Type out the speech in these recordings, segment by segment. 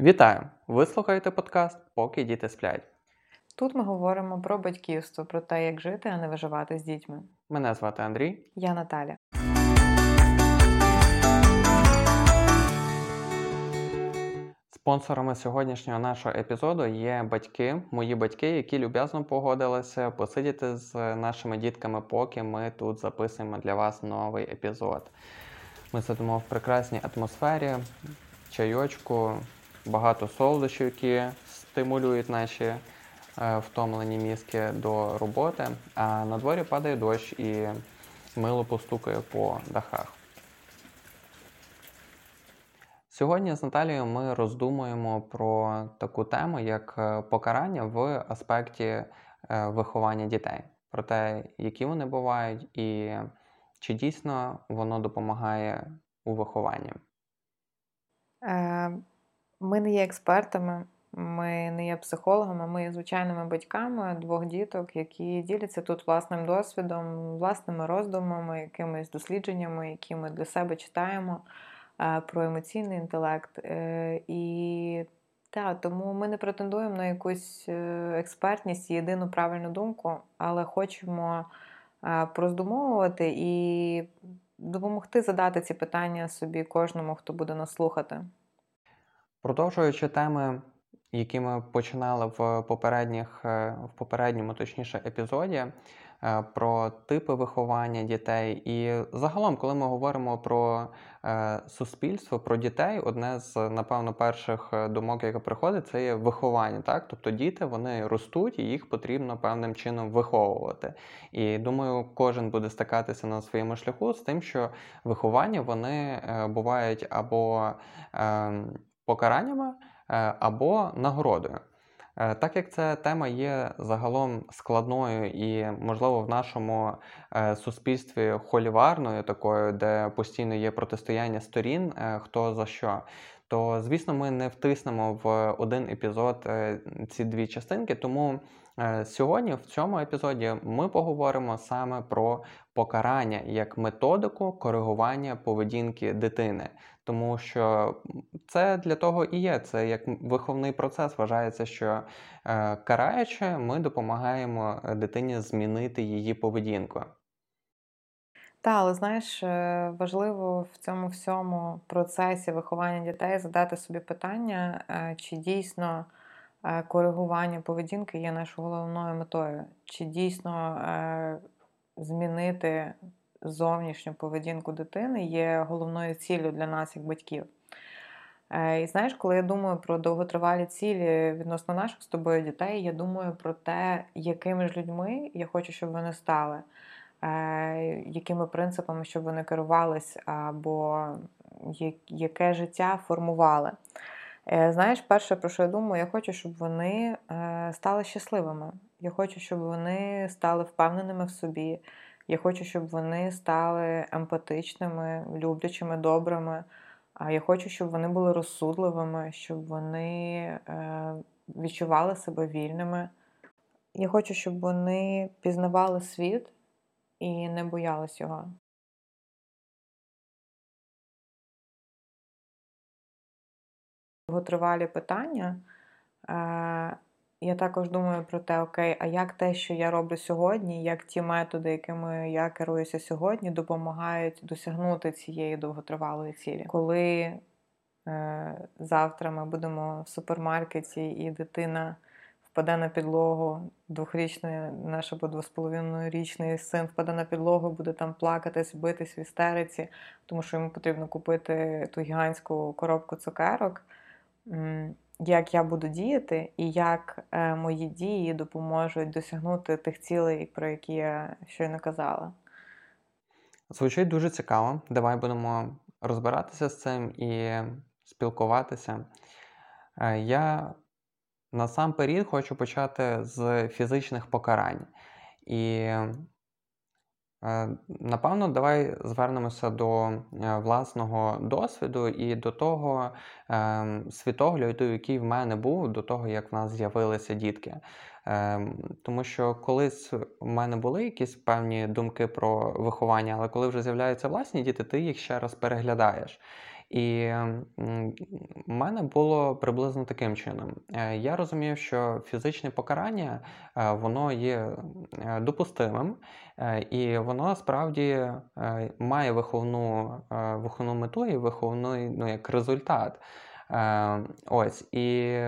Вітаю! Ви слухаєте подкаст Поки діти сплять. Тут ми говоримо про батьківство, про те, як жити, а не виживати з дітьми. Мене звати Андрій. Я Наталя. Спонсорами сьогоднішнього нашого епізоду є батьки, мої батьки, які люб'язно погодилися посидіти з нашими дітками, поки ми тут записуємо для вас новий епізод. Ми сидимо в прекрасній атмосфері, чайочку, багато солодощів, які стимулюють наші е, втомлені мізки до роботи. А на дворі падає дощ і мило постукає по дахах. Сьогодні з Наталією ми роздумуємо про таку тему, як е, покарання в аспекті е, виховання дітей, про те, які вони бувають, і чи дійсно воно допомагає у вихованні. Ми не є експертами, ми не є психологами, ми є звичайними батьками двох діток, які діляться тут власним досвідом, власними роздумами, якимись дослідженнями, які ми для себе читаємо е, про емоційний інтелект. Е, І так, тому ми не претендуємо на якусь е, експертність єдину правильну думку, але хочемо пороздумовувати і допомогти задати ці питання собі кожному, хто буде нас слухати. Продовжуючи теми, які ми починали в попередніх, е, в попередньому, точніше, епізоді е, про типи виховання дітей. І загалом, коли ми говоримо про е, суспільство, про дітей, одне з, напевно, перших думок, яка приходить, це є виховання. Так? Тобто діти вони ростуть і їх потрібно певним чином виховувати. І думаю, кожен буде стикатися на своєму шляху з тим, що виховання вони бувають або ем, покараннями або нагородою. Так як ця тема є загалом складною і, можливо, в нашому суспільстві холіварною, такою, де постійно є протистояння сторін, хто за що, то звісно, ми не втиснемо в один епізод ці дві частинки. Тому сьогодні, в цьому епізоді, ми поговоримо саме про покарання як методику коригування поведінки дитини. Тому що це для того і є. Це як виховний процес. Вважається, що е, караючи, ми допомагаємо дитині змінити її поведінку. Так, але знаєш, е, важливо в цьому всьому процесі виховання дітей задати собі питання, е, чи дійсно е, коригування поведінки є нашою головною метою, чи дійсно змінити зовнішню поведінку дитини є головною ціллю для нас, як батьків. Е, і знаєш, коли я думаю про довготривалі цілі відносно наших з тобою дітей, я думаю про те, якими ж людьми я хочу, щоб вони стали, е, якими принципами, щоб вони керувались, або яке життя формували. Е, знаєш, перше, про що я думаю, я хочу, щоб вони стали щасливими. Я хочу, щоб вони стали впевненими в собі. Я хочу, щоб вони стали емпатичними, люблячими, добрими. Я хочу, щоб вони були розсудливими, щоб вони е, відчували себе вільними. Я хочу, щоб вони пізнавали світ і не боялись його. Довготривалі питання. Е, я також думаю про те, окей, а як те, що я роблю сьогодні, як ті методи, якими я керуюся сьогодні, допомагають досягнути цієї довготривалої цілі. Коли е, завтра ми будемо в супермаркеті, і дитина впаде на підлогу, двохрічний наш або двополовинорічний син впаде на підлогу, буде там плакатись, битись в істериці, тому що йому потрібно купити ту гігантську коробку цукерок як я буду діяти, і як е, мої дії допоможуть досягнути тих цілей, про які я щойно казала. Звучить дуже цікаво. Давай будемо розбиратися з цим і спілкуватися. Е, я насамперед хочу почати з фізичних покарань. І напевно, давай звернемося до е, власного досвіду і до того ем, світогляду, який в мене був до того, як в нас з'явилися дітки. Ем, тому що колись в мене були якісь певні думки про виховання, але коли вже з'являються власні діти, ти їх ще раз переглядаєш. І в мене було приблизно таким чином. Е, я розумів, що фізичне покарання е, воно є е, допустимим, і воно справді має виховну виховну мету і виховний ну, як результат. Ось. І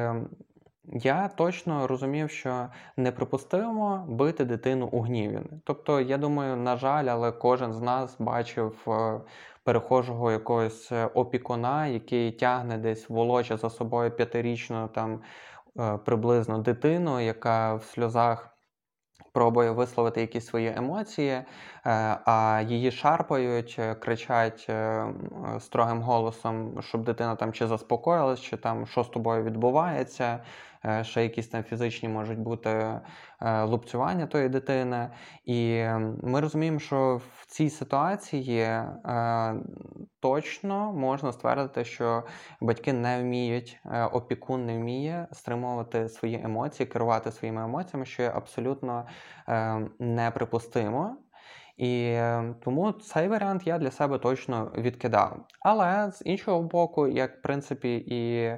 я точно розумів, що неприпустимо бити дитину у гніві. Тобто, я думаю, на жаль, але кожен з нас бачив перехожого якогось е, опікуна, який тягне десь волоче за собою п'ятирічну там е, приблизно дитину, яка в сльозах. Пробує висловити якісь свої емоції, а її шарпають, кричать строгим голосом, щоб дитина там чи заспокоїлась, чи там що з тобою відбувається. Е, ще якісь там фізичні можуть бути е, лупцювання тої дитини. І ми розуміємо, що в цій ситуації е, точно можна ствердити, що батьки не вміють, опікун не вміє стримувати свої емоції, керувати своїми емоціями, що є абсолютно неприпустимо. І тому цей варіант я для себе точно відкидав. Але з іншого боку, як в принципі і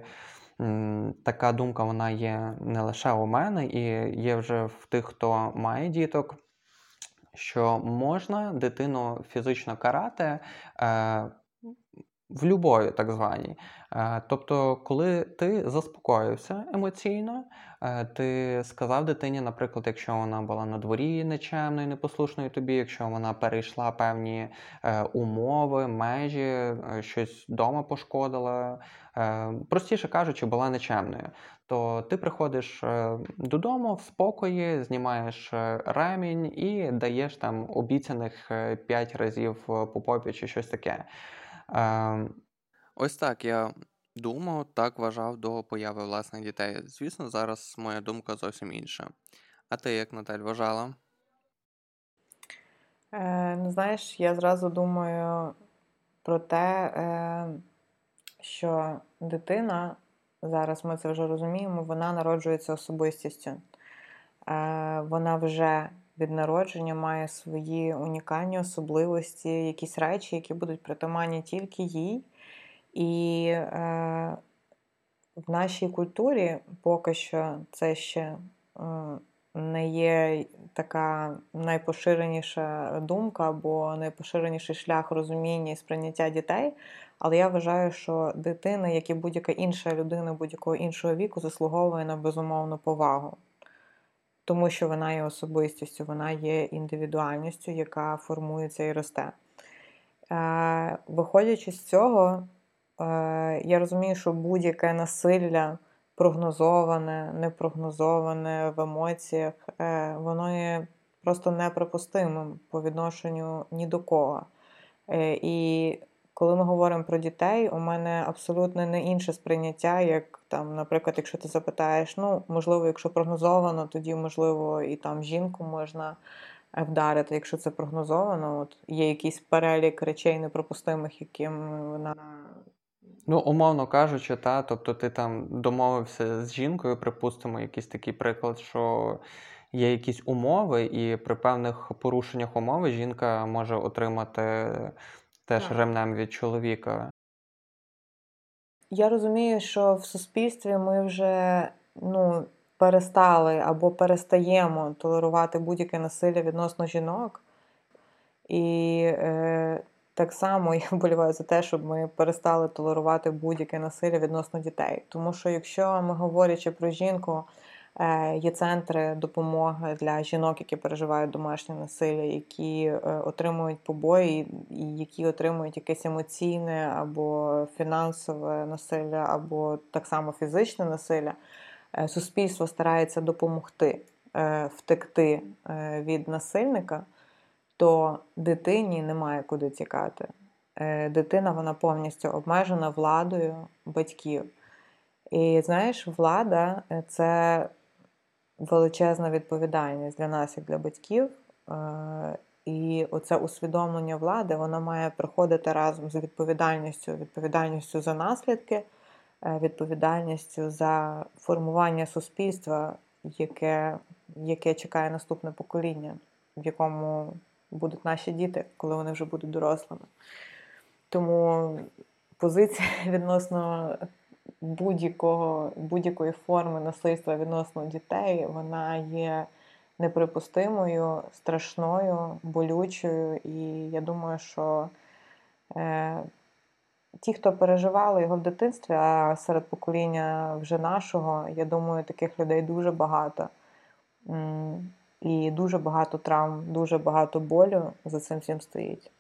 така думка вона є не лише у мене, і є вже в тих, хто має діток, що можна дитину фізично карати е, в любові, так званій. Е, тобто, коли ти заспокоївся емоційно, е, ти сказав дитині, наприклад, якщо вона була на дворі нечемною, непослушною тобі, якщо вона перейшла певні е, умови, межі, щось вдома пошкодила, простіше кажучи, була нечемною. То ти приходиш додому в спокої, знімаєш ремінь і даєш там обіцяних 5 разів по попі чи щось таке. Ем, ось так я думав, так вважав до появи власних дітей. Звісно, зараз моя думка зовсім інша. А ти як Наталь вважала? Е, ну, знаєш, я зразу думаю про те, е, що дитина, зараз ми це вже розуміємо, вона народжується особистістю. Е, вона вже від народження має свої унікальні особливості, якісь речі, які будуть притаманні тільки їй. І е, в нашій культурі поки що це ще е, не є така найпоширеніша думка або найпоширеніший шлях розуміння і сприйняття дітей. Але я вважаю, що дитина, як і будь-яка інша людина будь-якого іншого віку, заслуговує на безумовну повагу тому що вона є особистістю, вона є індивідуальністю, яка формується і росте. Е, виходячи з цього, е, я розумію, що будь-яке насилля прогнозоване, непрогнозоване в емоціях, е, воно є просто неприпустимим по відношенню ні до кого. І коли ми говоримо про дітей, у мене абсолютно не інше сприйняття, як там, наприклад, якщо ти запитаєш, ну, можливо, якщо прогнозовано, тоді, можливо, і там жінку можна е, вдарити, якщо це прогнозовано, от є якийсь перелік речей непропустимих, яким вона. Ну, умовно кажучи, та, тобто ти там домовився з жінкою, припустимо, якийсь такий приклад, що є якісь умови, і при певних порушеннях умови жінка може отримати теж так. ремнем від чоловіка. Я розумію, що в суспільстві ми вже ну, перестали або перестаємо толерувати будь-яке насилля відносно жінок. І е, так само я вболіваю за те, щоб ми перестали толерувати будь-яке насилля відносно дітей. Тому що, якщо ми говорячи про жінку, є центри допомоги для жінок, які переживають домашнє насилля, які е, отримують побої, і які отримують якесь емоційне або фінансове насилля, або так само фізичне насилля. Е, суспільство старається допомогти втекти від насильника, то дитині немає куди тікати. Дитина вона повністю обмежена владою батьків. І знаєш, влада це величезна відповідальність для нас, як для батьків. Е, і оце усвідомлення влади воно має приходити разом з відповідальністю, відповідальністю за наслідки, е, відповідальністю за формування суспільства, яке, яке чекає наступне покоління, в якому будуть наші діти, коли вони вже будуть дорослими. Тому позиція відносно будь-якого, будь-якої форми насильства відносно дітей, вона є неприпустимою, страшною, болючою. І я думаю, що е, ті, хто переживали його в дитинстві, а серед покоління вже нашого, я думаю, таких людей дуже багато. І дуже багато травм, дуже багато болю за цим всім стоїть.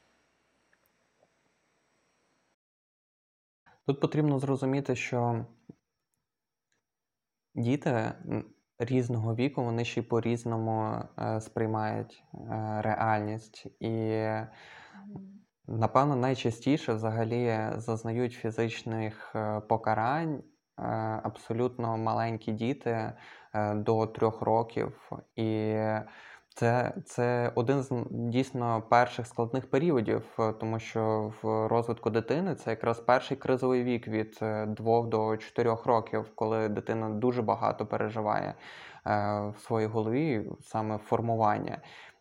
Тут потрібно зрозуміти, що діти різного віку, вони ще й по-різному е, сприймають е, реальність. І, напевно, найчастіше взагалі зазнають фізичних е, покарань абсолютно маленькі діти до трьох років. І це це один з дійсно перших складних періодів, е, тому що в розвитку дитини це якраз перший кризовий вік від 2 е, до 4 років, коли дитина дуже багато переживає е, в своїй голові саме формування.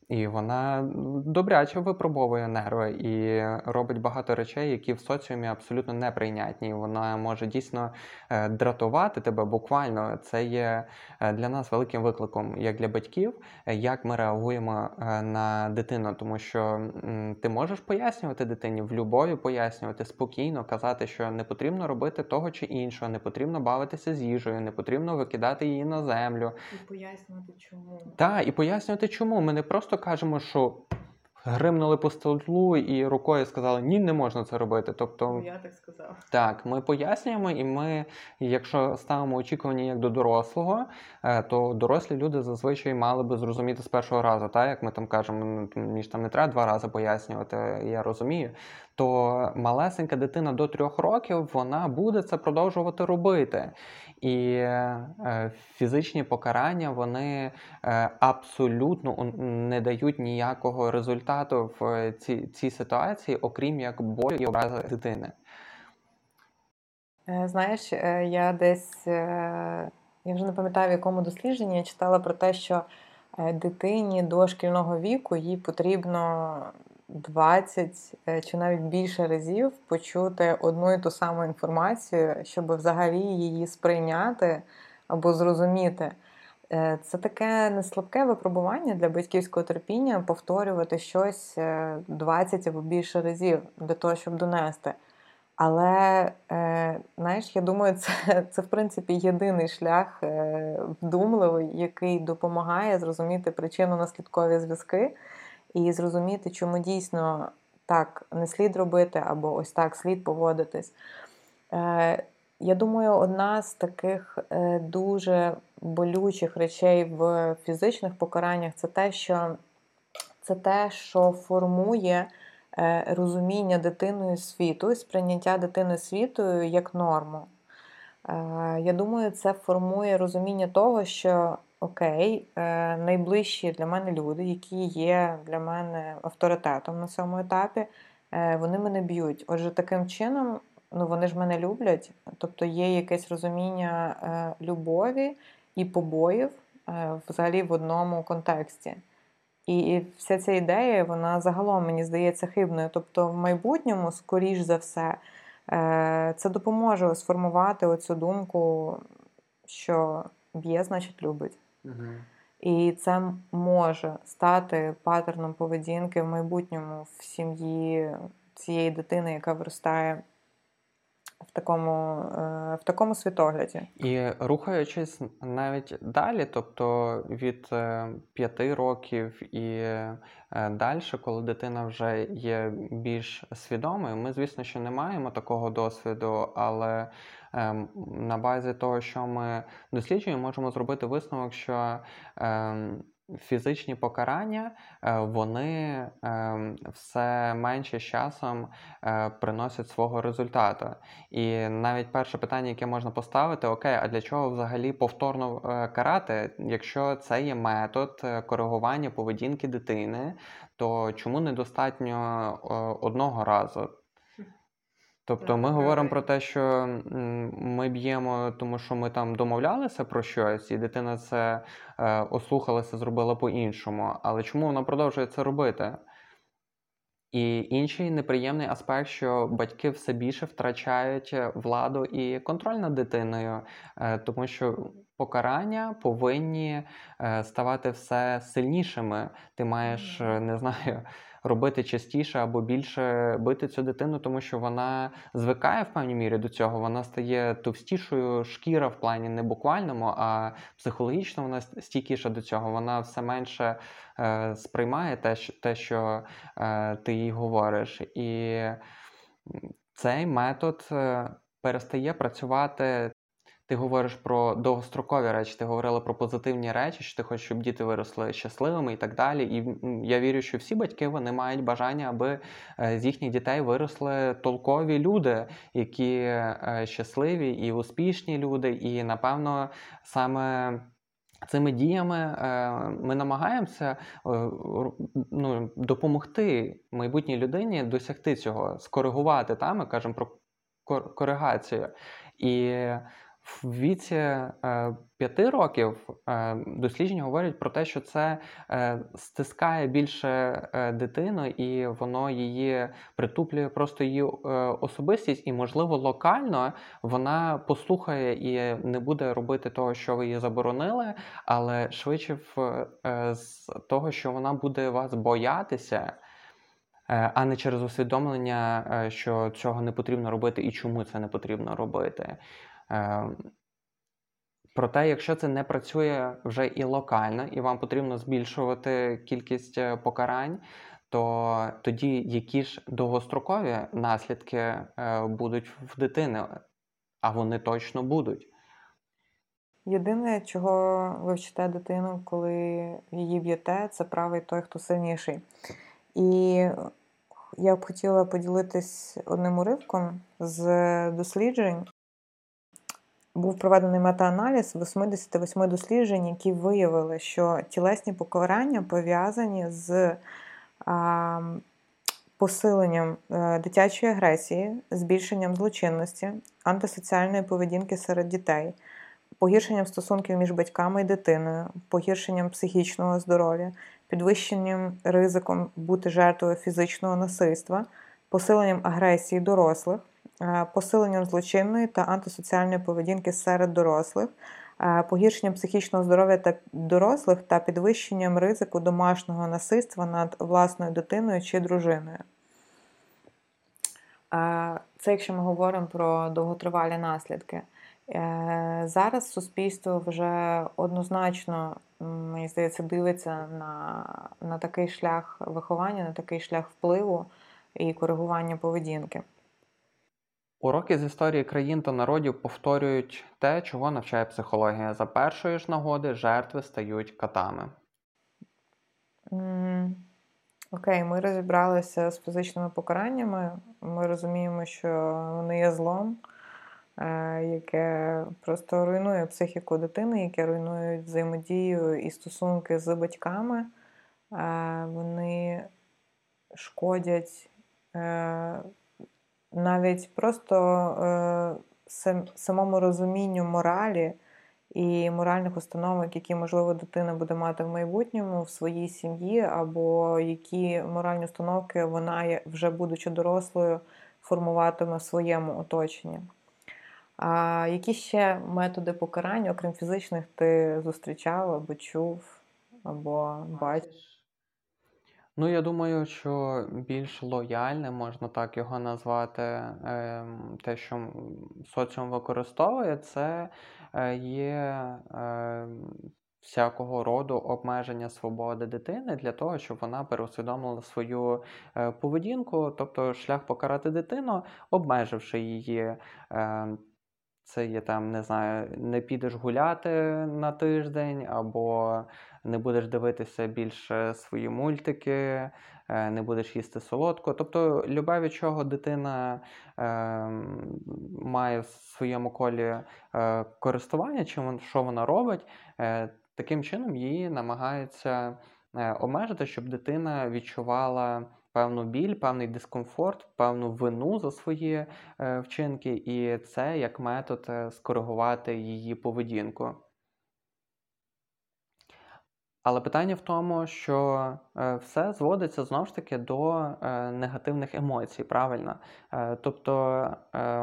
І вона добряче випробовує нерви і робить багато речей, які в соціумі абсолютно неприйнятні. Вона може дійсно е, дратувати тебе. Буквально це є е, для нас великим викликом, як для батьків, е, як ми реагуємо на дитину, тому що ти можеш пояснювати дитині в любові, пояснювати спокійно, казати, що не потрібно робити того чи іншого, не потрібно бавитися з їжею, не потрібно викидати її на землю. І пояснювати, чому Так, і пояснювати, чому ми не просто кажемо, що гримнули по столу і рукою сказали, ні, не можна це робити. Тобто, ну, я так сказав. Так, ми пояснюємо, і ми, якщо ставимо очікування як до дорослого, е, то дорослі люди зазвичай мали би зрозуміти з першого разу, так як ми там кажемо, мені ж там не треба два рази пояснювати, я розумію. То малесенька дитина до трьох років вона буде це продовжувати робити. І е, фізичні покарання вони е, абсолютно не дають ніякого результату в цій, цій ситуації, окрім як болю і образи дитини. Е, знаєш, я десь я вже не пам'ятаю, в якому дослідженні я читала про те, що дитині до шкільного віку їй потрібно 20 е, чи навіть більше разів почути одну і ту саму інформацію, щоб взагалі її сприйняти або зрозуміти. Е, це таке неслабке випробування для батьківського терпіння повторювати щось 20 е, або більше разів для того, щоб донести. Але, знаєш, я думаю, це, це в принципі єдиний шлях вдумливий, який допомагає зрозуміти причинно-наслідкові зв'язки і зрозуміти, чому дійсно так не слід робити, або ось так слід поводитись. Е, я думаю, одна з таких е, дуже болючих речей в фізичних покараннях це те, що це те, що формує е, розуміння дитиною світу сприйняття дитини світу як норму. Я думаю, це формує розуміння того, що окей, е, найближчі для мене люди, які є для мене авторитетом на цьому етапі, е, вони мене б'ють. Отже, таким чином, ну вони ж мене люблять, тобто є якесь розуміння е, любові і побоїв взагалі в одному контексті. І вся ця ідея, вона загалом мені здається хибною. Тобто, в майбутньому, скоріш за все, це допоможе сформувати оцю думку, що б'є, значить, любить. І це може стати паттерном поведінки в майбутньому в сім'ї цієї дитини, яка виростає в такому е, в такому світогляді. І рухаючись навіть далі, тобто від е, п'яти років і е, далі, коли дитина вже є більш свідомою, ми, звісно, що не маємо такого досвіду, але на базі того, що ми досліджуємо, можемо зробити висновок, що фізичні покарання е, вони ем, все менше з часом е, приносять свого результату. І навіть перше питання, яке можна поставити: окей, а для чого взагалі повторно е, карати? Якщо це є метод коригування поведінки дитини, то чому недостатньо одного разу? Тобто ми говоримо про те, що ми б'ємо, тому що ми там домовлялися про щось, і дитина це е, ослухалася, зробила по-іншому. Але чому вона продовжує це робити? І інший неприємний аспект, що батьки все більше втрачають е, владу і контроль над дитиною, е, тому що покарання повинні е, ставати все сильнішими. Ти маєш, е, не знаю, робити частіше або більше бити цю дитину, тому що вона звикає в певній мірі до цього. Вона стає товстішою шкіра в плані не буквальному, а психологічно вона стійкіша до цього. Вона все менше е, сприймає те, що, те, що е, ти їй говориш. І цей метод е, перестає працювати. Ти говориш про довгострокові речі, ти говорила про позитивні речі, що ти хочеш, щоб діти виросли щасливими і так далі. І я вірю, що всі батьки вони мають бажання, аби е, з їхніх дітей виросли толкові люди, які е, щасливі і успішні люди. І напевно саме. Цими діями е, ми намагаємося ну, допомогти майбутній людині досягти цього, скоригувати. Та? Ми кажемо про коригацію. І в віці е, п'яти років е, дослідження говорять про те, що це е, стискає більше дитину, і воно її притуплює просто її особистість, і, можливо, локально вона послухає і не буде робити того, що ви їй заборонили, але швидше з того, що вона буде вас боятися. А не через усвідомлення, що цього не потрібно робити і чому це не потрібно робити. Е, Проте, якщо це не працює вже і локально, і вам потрібно збільшувати кількість е, покарань, то тоді які ж довгострокові наслідки е, будуть в дитини, а вони точно будуть. Єдине, чого ви вчите дитину, коли її б'єте, це правий той, хто сильніший. І я б хотіла поділитись одним уривком з досліджень. Був проведений метааналіз 88 досліджень, які виявили, що тілесні покарання пов'язані з а, посиленням е, дитячої агресії, збільшенням злочинності, антисоціальної поведінки серед дітей, погіршенням стосунків між батьками і дитиною, погіршенням психічного здоров'я, підвищенням ризиком бути жертвою фізичного насильства, посиленням агресії дорослих, посиленням злочинної та антисоціальної поведінки серед дорослих, е, погіршенням психічного здоров'я та дорослих та підвищенням ризику домашнього насильства над власною дитиною чи дружиною. Е, Це якщо ми говоримо про довготривалі наслідки. Е, Зараз суспільство вже однозначно, мені здається, дивиться на, на такий шлях виховання, на такий шлях впливу і коригування поведінки. Уроки з історії країн та народів повторюють те, чого навчає психологія. За першої ж нагоди жертви стають катами. М, Окей, ми розібралися з фізичними покараннями. Ми розуміємо, що вони є злом, е, яке просто руйнує психіку дитини, яке руйнує взаємодію і стосунки з батьками. Е, Вони шкодять е, навіть просто е, самому розумінню моралі і моральних установок, які, можливо, дитина буде мати в майбутньому в своїй сім'ї, або які моральні установки вона, вже будучи дорослою, формуватиме в своєму оточенні. А які ще методи покарання, окрім фізичних, ти зустрічав або чув, або бачив? Ну, я думаю, що більш лояльне, можна так його назвати, ем, те, що соціум використовує, це е, є ем, всякого роду обмеження свободи дитини для того, щоб вона переусвідомила свою е, поведінку, тобто шлях покарати дитину, обмеживши її. Ем, Це є там, не знаю, не підеш гуляти на тиждень, або не будеш дивитися більше свої мультики, е, не будеш їсти солодко. Тобто, любе від чого дитина е, має в своєму колі е, користування, чим що вона робить, е, таким чином її намагаються е, обмежити, щоб дитина відчувала. Певну біль, певний дискомфорт, певну вину за свої е, вчинки, і це як метод е, скоригувати її поведінку. Але питання в тому, що е, все зводиться знову ж таки до е, негативних емоцій, правильно? Е, тобто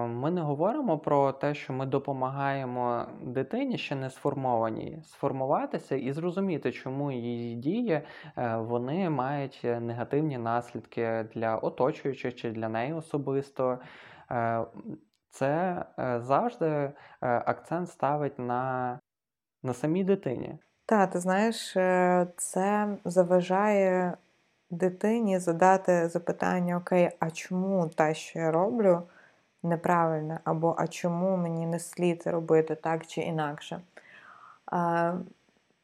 ми не говоримо про те, що ми допомагаємо дитині ще не сформованій сформуватися і зрозуміти, чому її дії вони мають негативні наслідки для оточуючих чи для неї особисто. Це завжди акцент ставить на, на самій дитині. Так, ти знаєш, е, це заважає дитині задати запитання: Окей, а чому те, що я роблю, неправильно? Або а чому мені не слід робити так чи інакше?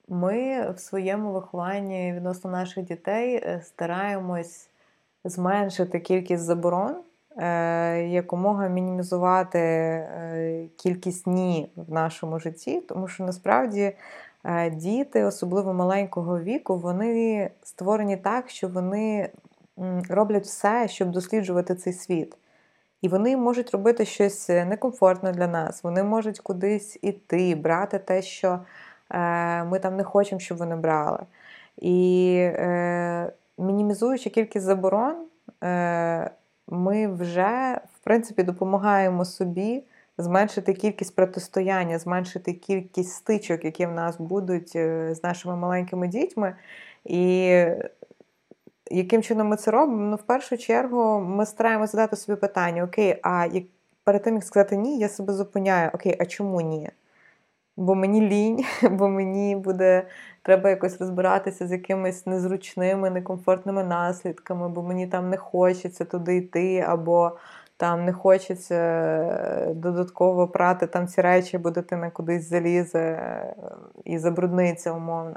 Ми в своєму вихованні відносно наших дітей е, стараємось зменшити кількість заборон, е, якомога мінімізувати кількість ні в нашому житті, тому що насправді. Е, діти, особливо маленького віку, вони створені так, що вони роблять все, щоб досліджувати цей світ. І вони можуть робити щось некомфортне для нас. Вони можуть кудись іти, брати те, що е, ми там не хочемо, щоб вони брали. І е, мінімізуючи кількість заборон, е, ми вже в принципі допомагаємо собі зменшити кількість протистояння, зменшити кількість стичок, які в нас будуть е, з нашими маленькими дітьми. І яким чином ми це робимо? Ну, в першу чергу, ми стараємося задати собі питання: Окей, а як перед тим як сказати ні, я себе зупиняю, окей, а чому ні? Бо мені лінь, бо мені буде треба якось розбиратися з якимись незручними, некомфортними наслідками, бо мені там не хочеться туди йти, або там не хочеться е, додатково прати там ці речі, бо дитина кудись залізе е, і забрудниться умовно.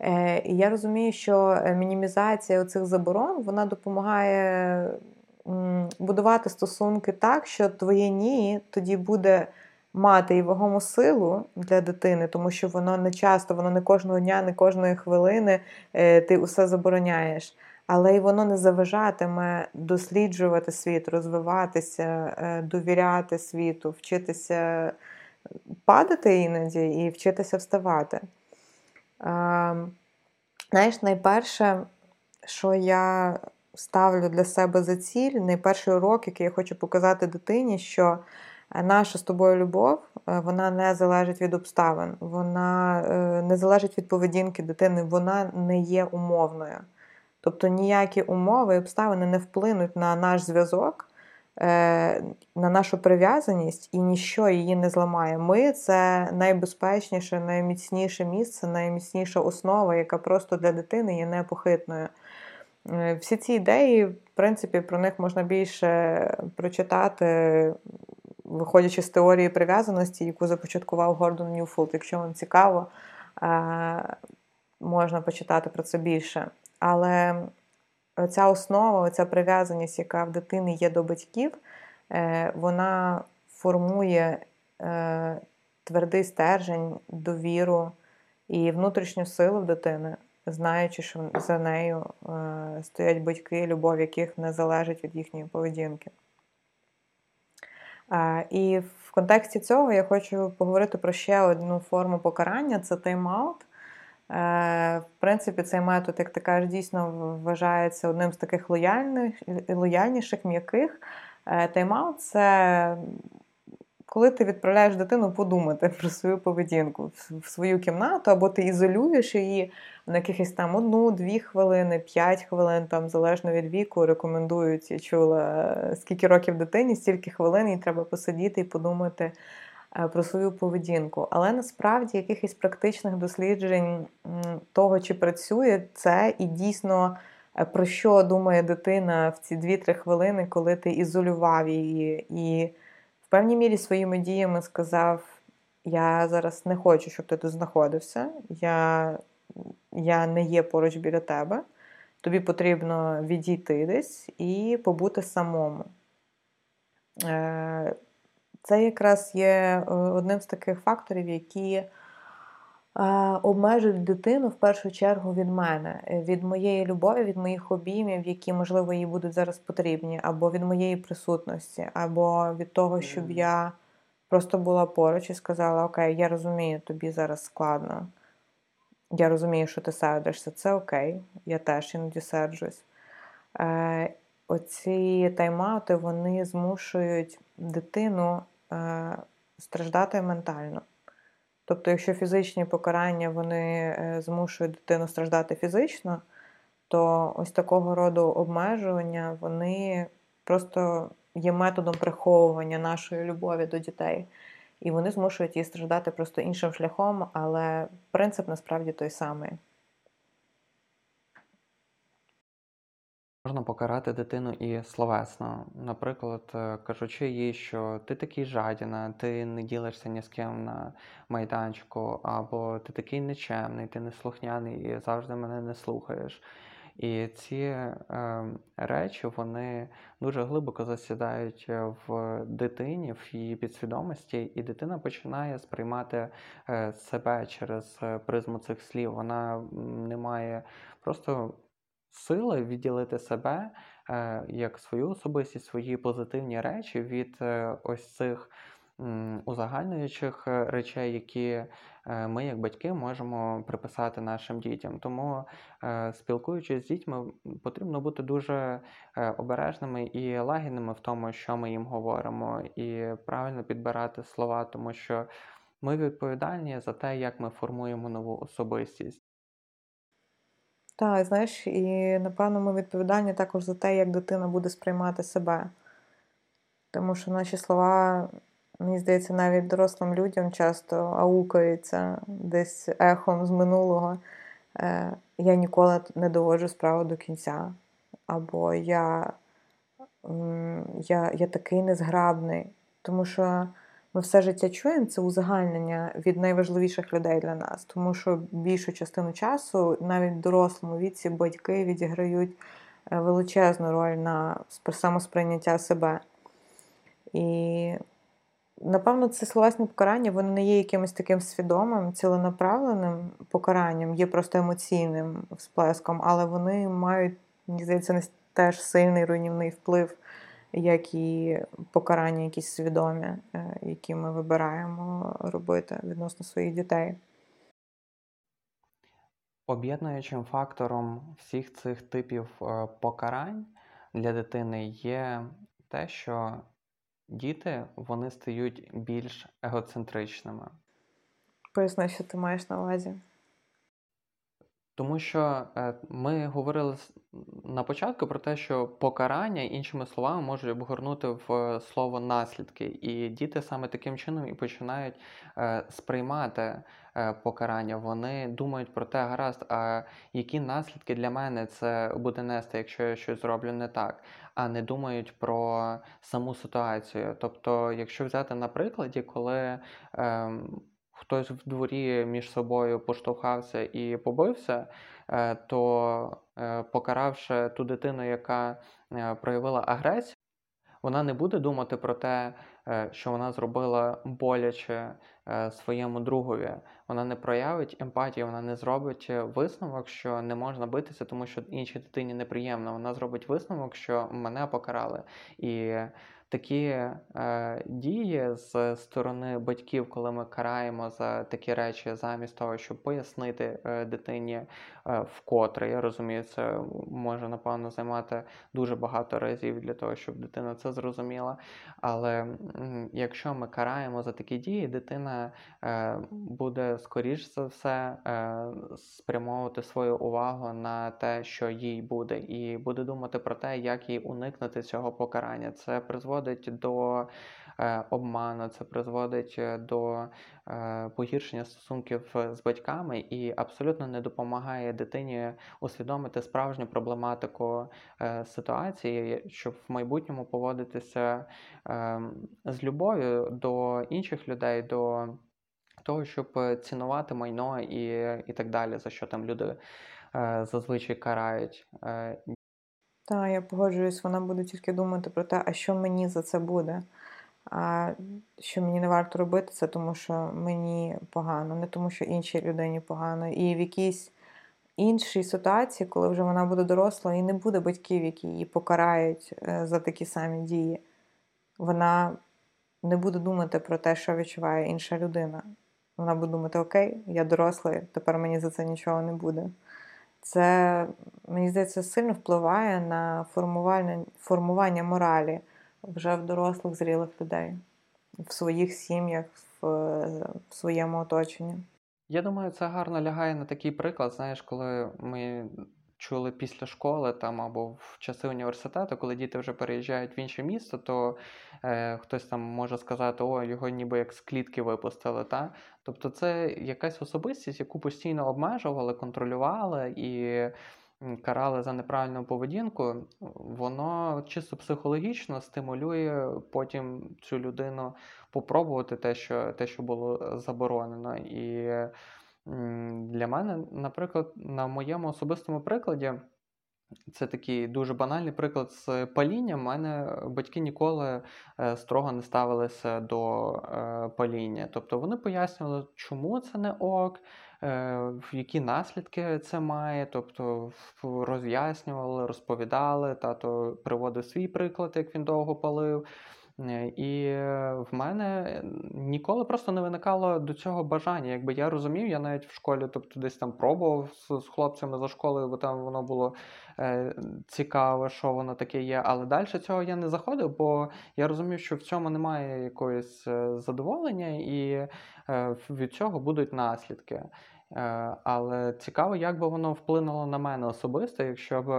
Е, і я розумію, що мінімізація цих заборон вона допомагає будувати стосунки так, що твоє ні тоді буде мати і вагому силу для дитини, тому що воно не часто, воно не кожного дня, не кожної хвилини ти усе забороняєш але й воно не заважатиме досліджувати світ, розвиватися, е, довіряти світу, вчитися падати іноді і вчитися вставати. Знаєш, найперше, що я ставлю для себе за ціль, найперший урок, який я хочу показати дитині, що наша з тобою любов, е, вона не залежить від обставин, вона е, не залежить від поведінки дитини, вона не є умовною. Тобто ніякі умови і обставини не вплинуть на наш зв'язок, е, на нашу прив'язаність і ніщо її не зламає. Ми це найбезпечніше, найміцніше місце, найміцніша основа, яка просто для дитини є непохитною. Е, всі ці ідеї, в принципі, про них можна більше прочитати, виходячи з теорії прив'язаності, яку започаткував Гордон Ньюфелд. Якщо вам цікаво, е, можна почитати про це більше. Але ця основа, ця прив'язаність, яка в дитини є до батьків, е, вона формує е, твердий стержень, довіру і внутрішню силу дитини, знаючи, що за нею е, стоять батьки, любов яких не залежить від їхньої поведінки. І в контексті цього я хочу поговорити про ще одну форму покарання це тайм-аут. Е, в принципі, цей метод, як ти кажеш, дійсно вважається одним з таких лояльних, лояльніших, м'яких. Е, тайм-аут – це коли ти відправляєш дитину подумати про свою поведінку в свою кімнату, або ти ізолюєш її на якихось там одну-дві хвилини, п'ять хвилин, там залежно від віку, рекомендують, я чула, скільки років дитині, стільки хвилин їй треба посидіти і подумати. Е, про свою поведінку. Але насправді якихось практичних досліджень того, чи працює це, і дійсно е, про що думає дитина в ці 2-3 хвилини, коли ти ізолював її, і в певній мірі своїми діями сказав: Я зараз не хочу, щоб ти тут знаходився, я, я не є поруч біля тебе. Тобі потрібно відійти десь і побути самому. Е, це якраз є е, одним з таких факторів, які е, обмежують дитину в першу чергу від мене, від моєї любові, від моїх обіймів, які, можливо, їй будуть зараз потрібні, або від моєї присутності, або від того, щоб я просто була поруч і сказала: Окей, я розумію, тобі зараз складно. Я розумію, що ти сердишся, це окей, я теж іноді серджусь. Е, Оці тайм-аути, вони змушують дитину страждати ментально. Тобто, якщо фізичні покарання вони е, змушують дитину страждати фізично, то ось такого роду обмежування вони просто є методом приховування нашої любові до дітей. І вони змушують її страждати просто іншим шляхом, але принцип насправді той самий. Можна покарати дитину і словесно. Наприклад, е, кажучи їй, що ти такий жадіна, ти не ділишся ні з ким на майданчику, або ти такий нечемний, ти неслухняний і завжди мене не слухаєш. І ці е, речі вони дуже глибоко засідають е, в дитині, в її підсвідомості, і дитина починає сприймати е, себе через призму цих слів. Вона не має просто сили відділити себе е, як свою особистість, свої позитивні речі від е, ось цих узагальнюючих е, речей, які ми, як батьки, можемо приписати нашим дітям. Тому, спілкуючись з дітьми, потрібно бути дуже обережними і лагідними в тому, що ми їм говоримо, і правильно підбирати слова, тому що ми відповідальні за те, як ми формуємо нову особистість. Так, знаєш, і напевно ми відповідальні також за те, як дитина буде сприймати себе. Тому що наші слова, мені здається, навіть дорослим людям часто аукаються десь ехом з минулого. Е, Я ніколи не доводжу справу до кінця. Або я, я, я такий незграбний. Тому що ми все життя чуємо це узагальнення від найважливіших людей для нас. Тому що більшу частину часу, навіть в дорослому віці, батьки відіграють е, величезну роль на самосприйняття себе. І напевно, це словесне покарання, воно не є якимось таким свідомим, ціленаправленим покаранням, є просто емоційним всплеском, але вони мають, мені здається, теж сильний руйнівний вплив, як і покарання якісь свідомі, е, які ми вибираємо робити відносно своїх дітей. Об'єднуючим фактором всіх цих типів е, покарань для дитини є те, що діти вони стають більш егоцентричними. Поясни, що ти маєш на увазі. Тому що е, ми говорили на початку про те, що покарання, іншими словами, можуть обгорнути в е, слово наслідки. І діти саме таким чином і починають е, сприймати покарання. Вони думають про те, гаразд, а які наслідки для мене це буде нести, якщо я щось зроблю не так, а не думають про саму ситуацію. Тобто, якщо взяти на прикладі, коли. Хтось в дворі між собою поштовхався і побився, е, то е, покаравши ту дитину, яка е, проявила агресію, вона не буде думати про те, що вона зробила боляче своєму другові. Вона не проявить емпатії, вона не зробить висновок, що не можна битися, тому що іншій дитині неприємно. Вона зробить висновок, що мене покарали. І такі е, дії з сторони батьків, коли ми караємо за такі речі, замість того, щоб пояснити е, дитині е, вкотре. Я розумію, це може напевно займати дуже багато разів для того, щоб дитина це зрозуміла. Але м, якщо ми караємо за такі дії, дитина е, буде скоріш за все е, спрямовувати свою увагу на те, що їй буде, і буде думати про те, як їй уникнути цього покарання. Це призводить до е, обману, це призводить е, до е, погіршення стосунків з батьками і абсолютно не допомагає дитині усвідомити справжню проблематику ситуації, щоб в майбутньому поводитися е, з любов'ю до інших людей, до того, щоб цінувати майно і, і так далі, за що там люди зазвичай карають. Так, я погоджуюсь, вона буде тільки думати про те, а що мені за це буде. А що мені не варто робити це, тому що мені погано, не тому, що іншій людині погано. І в якійсь іншій ситуації, коли вже вона буде доросла, і не буде батьків, які її покарають е, за такі самі дії, вона не буде думати про те, що відчуває інша людина. вона буде думати: Окей, я дорослий, тепер мені за це нічого не буде. Це, мені здається, сильно впливає на формування, формування моралі вже в дорослих зрілих людей, в своїх сім'ях, в, в своєму оточенні. Я думаю, це гарно лягає на такий приклад, знаєш, коли ми чули після школи там або в часи університету, коли діти вже переїжджають в інше місто, то е, хтось там може сказати, о, його ніби як з клітки випустили. Та? Тобто це якась особистість, яку постійно обмежували, контролювали і карали за неправильну поведінку, воно чисто психологічно стимулює потім цю людину попробувати те, що те, що було заборонено. І для мене, наприклад, на моєму особистому прикладі. Це такий дуже банальний приклад з палінням. У мене батьки ніколи е, строго не ставилися до е, паління. Тобто вони пояснювали, чому це не ок, е, які наслідки це має. Тобто роз'яснювали, розповідали. Тато приводив свій приклад, як він довго палив. Е, і в мене ніколи просто не виникало до цього бажання. Якби я розумів, я навіть в школі, тобто десь там пробував з, з хлопцями за школою, бо там воно було е, цікаве, що воно таке є. Але далі цього я не заходив, бо я розумів, що в цьому немає якоїсь е, задоволення, і е, від цього будуть наслідки. Е, але цікаво, як би воно вплинуло на мене особисто, якщо б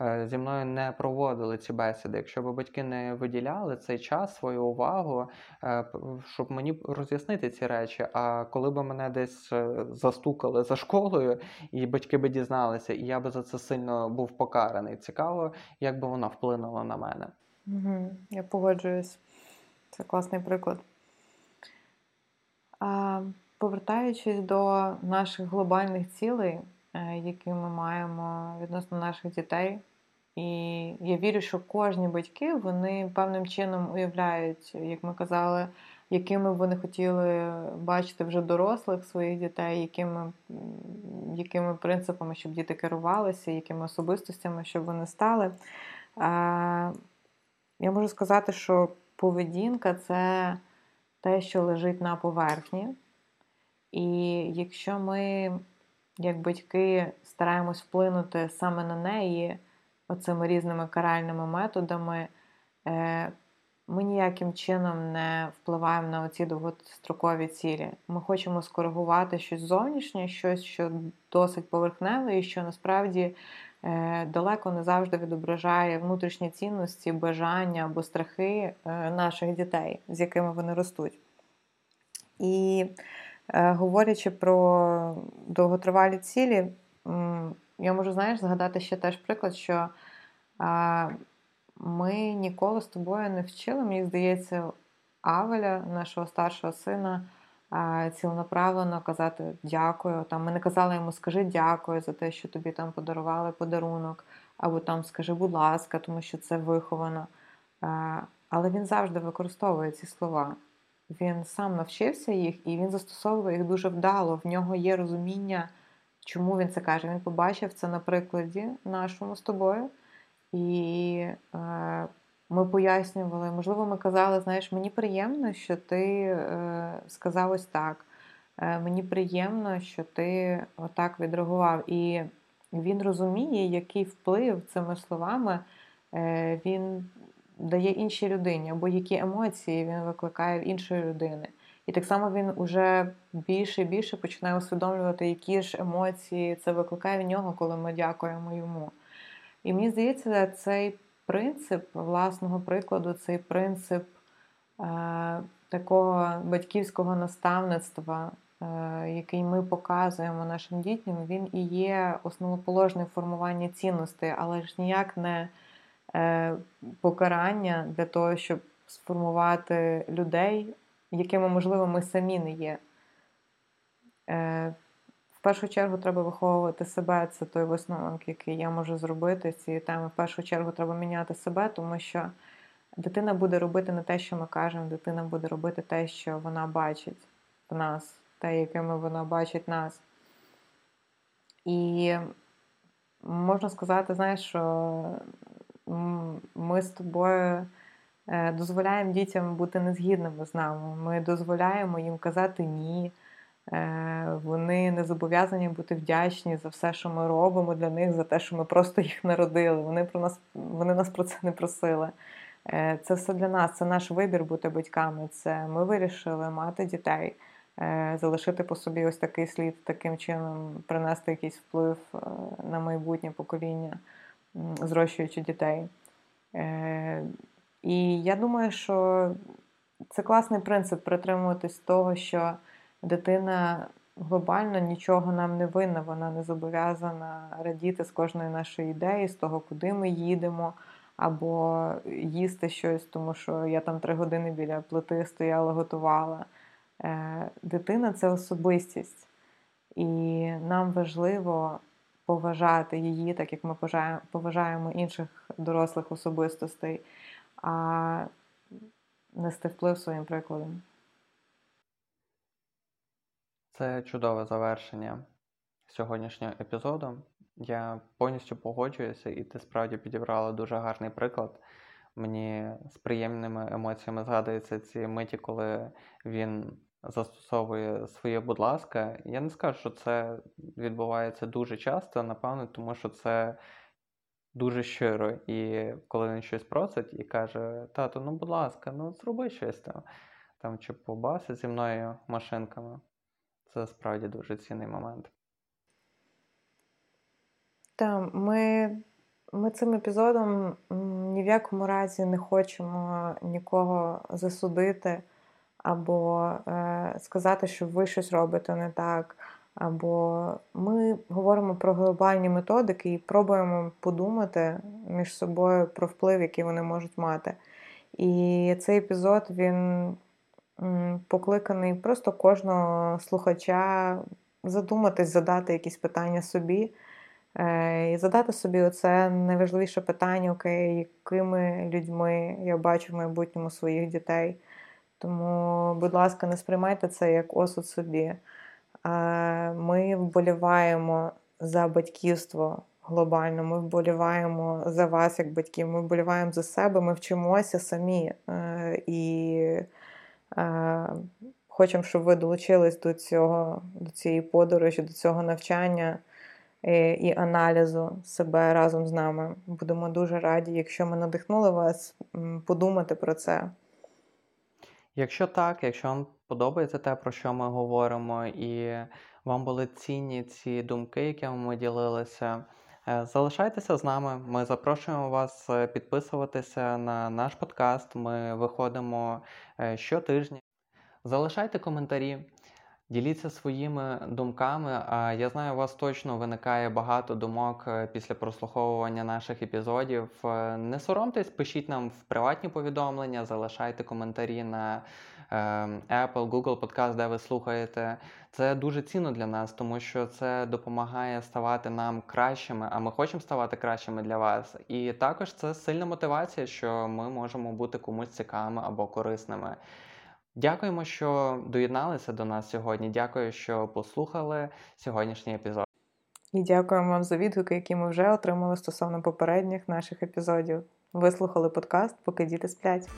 е, зі мною не проводили ці бесіди, якщо б батьки не виділяли цей час, свою увагу, е, щоб мені роз'яснити ці речі. А коли б мене десь застукали за школою, і батьки би дізналися, і я би за це сильно був покараний. Цікаво, як би воно вплинуло на мене. Я погоджуюсь. Це класний приклад. А... Повертаючись до наших глобальних цілей, е, які ми маємо відносно наших дітей, і я вірю, що кожні батьки вони певним чином уявляють, як ми казали, якими вони хотіли бачити вже дорослих своїх дітей, якими якими принципами, щоб діти керувалися, якими особистостями, щоб вони стали. Я можу сказати, що поведінка це те, що лежить на поверхні. І якщо ми, як батьки, стараємось вплинути саме на неї оцими різними каральними методами, е, ми ніяким чином не впливаємо на оці довгострокові цілі. Ми хочемо скоригувати щось зовнішнє, щось, що досить поверхневе, і що насправді е, далеко не завжди відображає внутрішні цінності, бажання або страхи е, наших дітей, з якими вони ростуть. І говорячи про довготривалі цілі, я можу, знаєш, згадати ще теж приклад, що ми ніколи з тобою не вчили, мені здається, Авеля, нашого старшого сина, цілонаправлено казати дякую. Там Ми не казали йому скажи дякую за те, що тобі там подарували подарунок, або там скажи, будь ласка, тому що це виховано. Але він завжди використовує ці слова. Він сам навчився їх і він застосовує їх дуже вдало. В нього є розуміння, чому він це каже. Він побачив це на прикладі нашому з тобою. І е, ми пояснювали, можливо, ми казали, знаєш, мені приємно, що ти е, сказав ось так. Е, мені приємно, що ти отак відреагував. І він розуміє, який вплив цими словами е, він дає іншій людині, або які емоції він викликає в іншої людини. І так само він уже більше і більше починає усвідомлювати, які ж емоції це викликає в нього, коли ми дякуємо йому. І мені здається, цей принцип власного прикладу, цей принцип е, такого батьківського наставництва, е, який ми показуємо нашим дітям, він і є основоположним формування цінностей, але ж ніяк не покарання для того, щоб сформувати людей, якими, можливо, ми самі не є. Е, в першу чергу треба виховувати себе, це той висновок, який я можу зробити з цієї теми. В першу чергу треба міняти себе, тому що дитина буде робити не те, що ми кажемо, дитина буде робити те, що вона бачить в нас, те, якими вона бачить нас. І можна сказати, знаєш, що ми з тобою е, дозволяємо дітям бути незгідними з нами. Ми дозволяємо їм казати ні. Е, вони не зобов'язані бути вдячні за все, що ми робимо для них, за те, що ми просто їх народили. Вони про нас вони нас про це не просили. Е, це все для нас, це наш вибір бути батьками. Це ми вирішили мати дітей, залишити по собі ось такий слід, таким чином принести якийсь вплив на майбутнє покоління, зрощуючи дітей. І я думаю, що це класний принцип притримуватись того, що дитина глобально нічого нам не винна, вона не зобов'язана радіти з кожної нашої ідеї, з того, куди ми їдемо, або їсти щось, тому що я там три години біля плити стояла, готувала. Е, дитина це особистість, і нам важливо поважати її, так як ми поважаємо інших дорослих особистостей, а нести вплив своїм прикладом. Це чудове завершення сьогоднішнього епізоду. Я повністю погоджуюся, і ти справді підібрала дуже гарний приклад. Мені з приємними емоціями згадуються ці миті, коли він застосовує своє, будь ласка. Я не скажу, що це відбувається дуже часто, напевно, тому що це дуже щиро. І коли він щось просить і каже: Тато, ну будь ласка, ну зроби щось там, там чи побався зі мною машинками. Це справді дуже цінний момент. Так, ми ми цим епізодом ні в якому разі не хочемо нікого засудити, або е, сказати, що ви щось робите не так. Або ми говоримо про глобальні методики і пробуємо подумати між собою про вплив, який вони можуть мати. І цей епізод він покликаний просто кожного слухача задуматись, задати якісь питання собі. Е, і задати собі оце найважливіше питання, окей, якими людьми я бачу в майбутньому своїх дітей. Тому, будь ласка, не сприймайте це як осуд собі. Ми вболіваємо за батьківство глобально, ми вболіваємо за вас, як батьків, ми вболіваємо за себе, ми вчимося самі. Е, і Хочемо, щоб ви долучились до цього, до цієї подорожі, до цього навчання і, і аналізу себе разом з нами. Будемо дуже раді, якщо ми надихнули вас подумати про це. Якщо так, якщо вам подобається те, про що ми говоримо, і вам були цінні ці думки, якими ми ділилися. Е, залишайтеся з нами. Ми запрошуємо вас е, підписуватися на наш подкаст. Ми виходимо е, щотижня. Залишайте коментарі, діліться своїми думками. Я знаю, у вас точно виникає багато думок після прослуховування наших епізодів. Не соромтесь, пишіть нам в приватні повідомлення, залишайте коментарі на Ем, Apple, Google Podcast, де ви слухаєте. Це дуже цінно для нас, тому що це допомагає ставати нам кращими, а ми хочемо ставати кращими для вас. І також це сильна мотивація, що ми можемо бути комусь цікавими або корисними. Дякуємо, що доєдналися до нас сьогодні. Дякую, що послухали сьогоднішній епізод. І дякуємо вам за відгуки, які ми вже отримали стосовно попередніх наших епізодів. Вислухали подкаст, поки діти сплять.